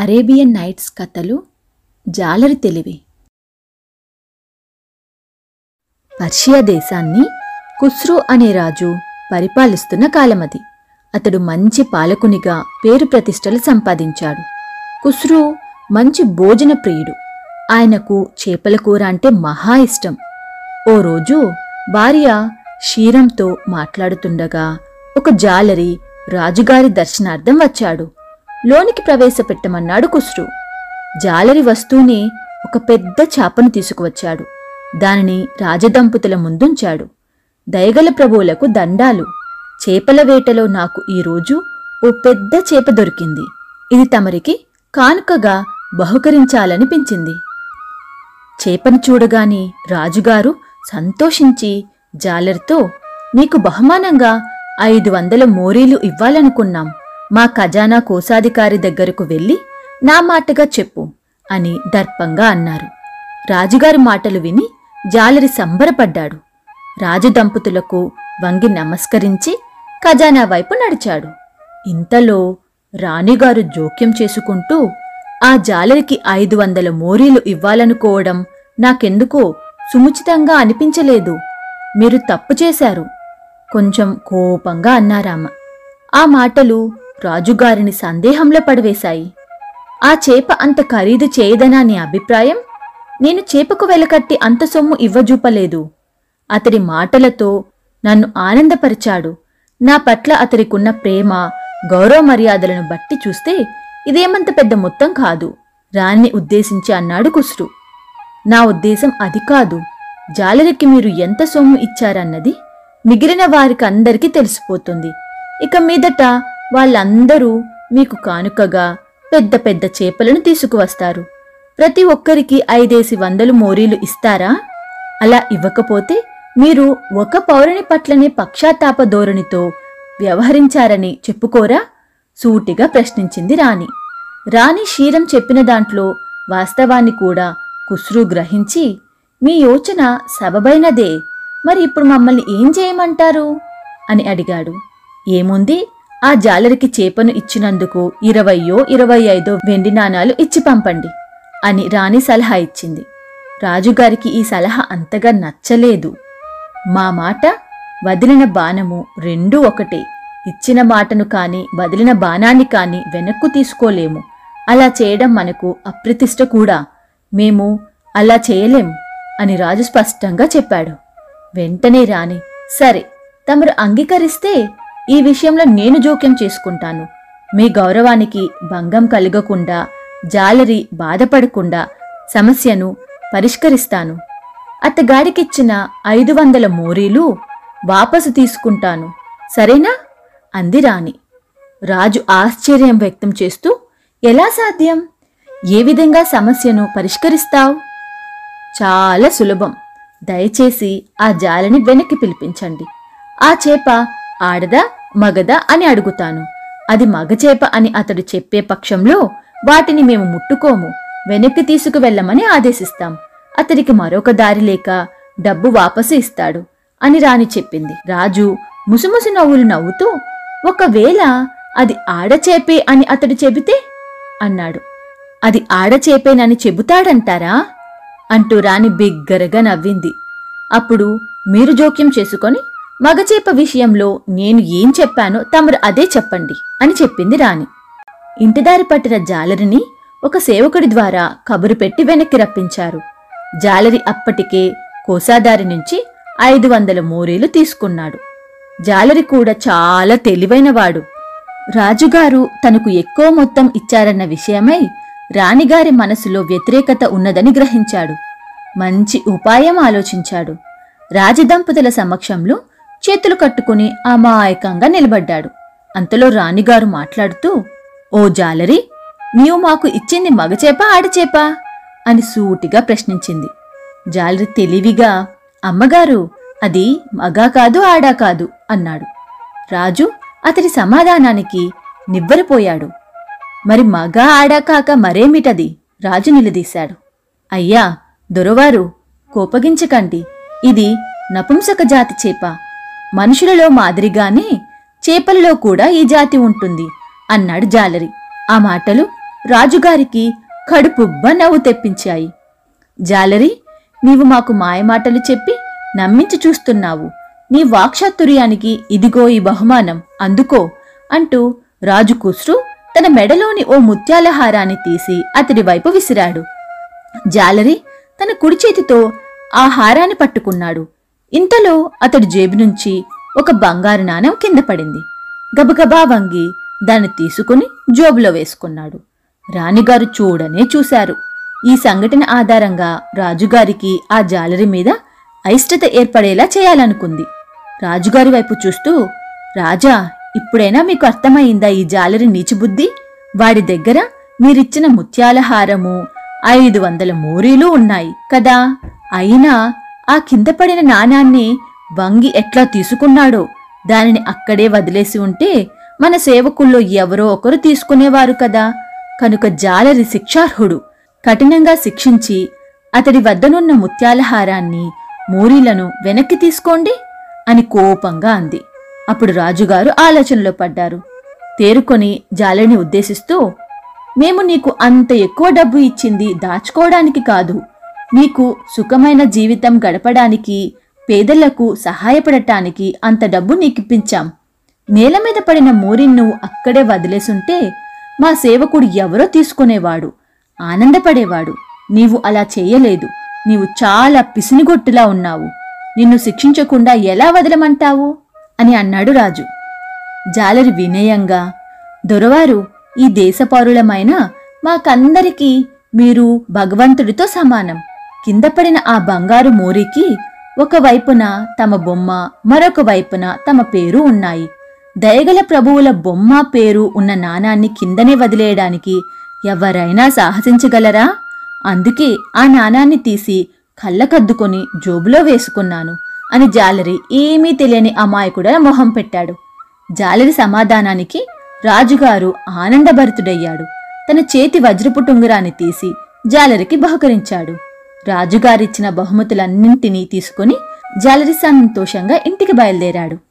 Arabian nights కథలు జాలరి తెలివి. పర్షియా దేశాన్ని కుస్రో అనే రాజు పరిపాలిస్తున్న కాలమది. అతడు మంచి పాలకునిగా పేరు ప్రతిష్టలు సంపాదించాడు. కుస్రో మంచి భోజన ప్రియుడు. ఆయనకు చేపల కూర అంటే మహా ఇష్టం. ఓ రోజు భార్య క్షీరంతో మాట్లాడుతుండగా ఒక జాలరి రాజుగారి దర్శనార్థం వచ్చాడు. లోనికి ప్రవేశపెట్టమన్నాడు కుస్రు జాలరి వస్తూనే ఒక పెద్ద చాపను తీసుకువచ్చాడు. దానిని రాజదంపతుల ముందుంచాడు. దయగల ప్రభువులకు దండాలు. చేపల వేటలో నాకు ఈరోజు ఓ పెద్ద చేప దొరికింది. ఇది తమరికి కానుకగా బహుకరించాలనిపించింది. చేపను చూడగానే రాజుగారు సంతోషించి జాలర్తో నీకు బహుమానంగా ఐదు వందల మోరీలు ఇవ్వాలనుకున్నాం. మా ఖజానా కోశాధికారి దగ్గరకు వెళ్ళి నా మాటగా చెప్పు అని దర్పంగా అన్నారు. రాజుగారి మాటలు విని జాలరి సంబరపడ్డాడు. రాజు దంపతులకు వంగి నమస్కరించి ఖజానా వైపు నడిచాడు. ఇంతలో రాణిగారు జోక్యం చేసుకుంటూ ఆ జాలరికి ఐదు వందల మోరీలు ఇవ్వాలనుకోవడం నాకెందుకో సుముచితంగా అనిపించలేదు. మీరు తప్పు చేశారు. కొంచెం కోపంగా అన్నారామ. ఆ మాటలు రాజుగారిని సందేహంలో పడవేశాయి. ఆ చేప అంత ఖరీదు చేయదనా నీ అభిప్రాయం? నేను చేపకు వెలకట్టి అంత సొమ్ము ఇవ్వజూపలేదు. అతడి మాటలతో నన్ను ఆనందపరిచాడు. నా పట్ల అతడికున్న ప్రేమ గౌరవ మర్యాదలను బట్టి చూస్తే ఇదేమంత పెద్ద మొత్తం కాదు. రాణిని ఉద్దేశించి అన్నాడు కుస్రు నా ఉద్దేశం అది కాదు. జాలరికి మీరు ఎంత సొమ్ము ఇచ్చారన్నది మిగిలిన వారికి అందరికీ తెలిసిపోతుంది. ఇక మీదట వాళ్ళందరూ మీకు కానుకగా పెద్ద పెద్ద చేపలను తీసుకువస్తారు. ప్రతి ఒక్కరికి ఐదేసి వందలు మోరీలు ఇస్తారా? అలా ఇవ్వకపోతే మీరు ఒక పౌరుని పట్లనే పక్షాతాప ధోరణితో వ్యవహరించారని చెప్పుకోరా? సూటిగా ప్రశ్నించింది రాణి. రాణి క్షీరం చెప్పిన దాంట్లో వాస్తవాన్ని కూడా కుస్రు గ్రహించి మీ యోచన సబబైనదే మరి ఇప్పుడు మమ్మల్ని ఏం చేయమంటారు అని అడిగాడు. ఏముంది? ఆ జాలరికి చేపను ఇచ్చినందుకు ఇరవయో ఇరవై ఐదో వెండి నాణాలు ఇచ్చి పంపండి అని రాణి సలహా ఇచ్చింది. రాజుగారికి ఈ సలహా అంతగా నచ్చలేదు. మా మాట వదిలిన బాణము రెండూ ఒకటే. ఇచ్చిన మాటను కాని వదిలిన బాణాన్ని కాని వెనక్కు తీసుకోలేము. అలా చేయడం మనకు అప్రతిష్ట కూడా. మేము అలా చేయలేం అని రాజు స్పష్టంగా చెప్పాడు. వెంటనే రాణి సరే తమరు అంగీకరిస్తే ఈ విషయంలో నేను జోక్యం చేసుకుంటాను. మీ గౌరవానికి భంగం కలగకుండా జాలరి బాధపడకుండా సమస్యను పరిష్కరిస్తాను. అత్తగారికిచ్చిన ఐదు వందల మోరీలు వాపసు తీసుకుంటాను. సరేనా? అంది రాణి. రాజు ఆశ్చర్యం వ్యక్తం చేస్తూ ఎలా సాధ్యం? ఏ విధంగా సమస్యను పరిష్కరిస్తావు? చాలా సులభం. దయచేసి ఆ జాలని వెనక్కి పిలిపించండి. ఆ చేప ఆడదా? మగదా అని అడుగుతాను. అది మగచేప అని అతడు చెప్పే పక్షంలో వాటిని మేము ముట్టుకోము. వెనక్కి తీసుకువెళ్ళమని ఆదేశిస్తాం. అతడికి మరొక దారి లేక డబ్బు వాపసు ఇస్తాడు అని రాణి చెప్పింది. రాజు ముసుముసు నవ్వులు నవ్వుతూ ఒకవేళ అది ఆడచేపే అని అతడు చెబితే? అన్నాడు. అది ఆడచేపేనని చెబుతాడంటారా? అంటూ రాణి బిగ్గరగా నవ్వింది. అప్పుడు మీరు జోక్యం చేసుకొని మగచేప విషయంలో నేను ఏం చెప్పానో తమరు అదే చెప్పండి అని చెప్పింది రాణి. ఇంటిదారి పట్టిన జాలరిని ఒక సేవకుడి ద్వారా కబురు పెట్టి వెనక్కి రప్పించారు. జాలరి అప్పటికే కోసాదారి నుంచి ఐదు వందల మోరీలు తీసుకున్నాడు. జాలరి కూడా చాలా తెలివైనవాడు. రాజుగారు తనకు ఎక్కువ మొత్తం ఇచ్చారన్న విషయమై రాణిగారి మనసులో వ్యతిరేకత ఉన్నదని గ్రహించాడు. మంచి ఉపాయం ఆలోచించాడు. రాజదంపతుల సమక్షంలో చేతులు కట్టుకుని అమాయకంగా నిలబడ్డాడు. అంతలో రాణిగారు మాట్లాడుతూ ఓ జాలరి నీవు మాకు ఇచ్చింది మగచేప ఆడచేప? అని సూటిగా ప్రశ్నించింది. జాలరి తెలివిగా అమ్మగారు అది మగా కాదు ఆడా కాదు అన్నాడు. రాజు అతడి సమాధానానికి నివ్వరిపోయాడు. మరి మగా ఆడా కాక మరేమిటది? రాజు నిలదీశాడు. అయ్యా దొరవారు కోపగించకండి. ఇది నపుంసక జాతి చేప. మనుషులలో మాదిరిగానే చేపలలో కూడా ఈ జాతి ఉంటుంది అన్నాడు జాలరి. ఆ మాటలు రాజుగారికి కడుపుబ్బ నవ్వు తెప్పించాయి. జాలరి నీవు మాకు మాయమాటలు చెప్పి నమ్మించి చూస్తున్నావు. నీ వాక్షాతుర్యానికి ఇదిగో ఈ బహుమానం అందుకో అంటూ రాజు కుస్రు తన మెడలోని ఓ ముత్యాల హారాన్ని తీసి అతడి వైపు విసిరాడు. జాలరి తన కుడి చేతితో ఆ హారాన్ని పట్టుకున్నాడు. ఇంతలో అతడి జేబు నుంచి ఒక బంగారు నాణెం కింద పడింది. గబగబా వంగి దాన్ని తీసుకుని జోబులో వేసుకున్నాడు. రాణిగారు చూడనే చూశారు. ఈ సంఘటన ఆధారంగా రాజుగారికి ఆ జాలరి మీద అయిష్టత ఏర్పడేలా చేయాలనుకుంది. రాజుగారి వైపు చూస్తూ రాజా ఇప్పుడైనా మీకు అర్థమైందా ఈ జాలరి నీచిబుద్ధి వాడి దగ్గర మీరిచ్చిన ముత్యాల హారము ఐదు వందల మూరీలు ఉన్నాయి కదా. అయినా ఆ కింద పడిన నాణాన్ని వంగి ఎట్లా తీసుకున్నాడో దానిని అక్కడే వదిలేసి ఉంటే మన సేవకుల్లో ఎవరో ఒకరు తీసుకునేవారు కదా. కనుక జాలరి శిక్షార్హుడు కఠినంగా శిక్షించి అతడి వద్దనున్న ముత్యాలహారాన్ని మూరీలను వెనక్కి తీసుకోండి అని కోపంగా అంది. అప్పుడు రాజుగారు ఆలోచనలో పడ్డారు. తేరుకొని జాలరిని ఉద్దేశిస్తూ మేము నీకు అంత ఎక్కువ డబ్బు ఇచ్చింది దాచుకోవడానికి కాదు. నీకు సుఖమైన జీవితం గడపడానికి పేదలకు సహాయపడటానికి అంత డబ్బు నీకిప్పించాం. నేల మీద పడిన మోరిన్ను నువ్వు అక్కడే వదిలేసుంటే మా సేవకుడు ఎవరో తీసుకునేవాడు ఆనందపడేవాడు. నీవు అలా చేయలేదు. నీవు చాలా పిసినిగొట్టులా ఉన్నావు. నిన్ను శిక్షించకుండా ఎలా వదలమంటావు? అని అన్నాడు రాజు. జాలరి వినయంగా దొరవారు ఈ దేశపౌరులమైన మాకందరికీ మీరు భగవంతుడితో సమానం. కింద పడిన ఆ బంగారు మోరికి ఒకవైపున తమ బొమ్మ మరొక వైపున తమ పేరు ఉన్నాయి. దయగల ప్రభువుల బొమ్మ పేరు ఉన్న నాణాన్ని కిందనే వదిలేయడానికి ఎవరైనా సాహసించగలరా? అందుకే ఆ నాణాన్ని తీసి కళ్ళకద్దుకొని జోబులో వేసుకున్నాను అని జాలరి ఏమీ తెలియని అమాయకుడ మొహం పెట్టాడు. జాలరి సమాధానానికి రాజుగారు ఆనందభరితుడయ్యాడు. తన చేతి వజ్రపు టుంగరాన్ని తీసి జాలరికి బహుకరించాడు. రాజుగారిచ్చిన బహుమతులన్నింటినీ తీసుకుని జాలరి సంతోషంగా ఇంటికి బయలుదేరాడు.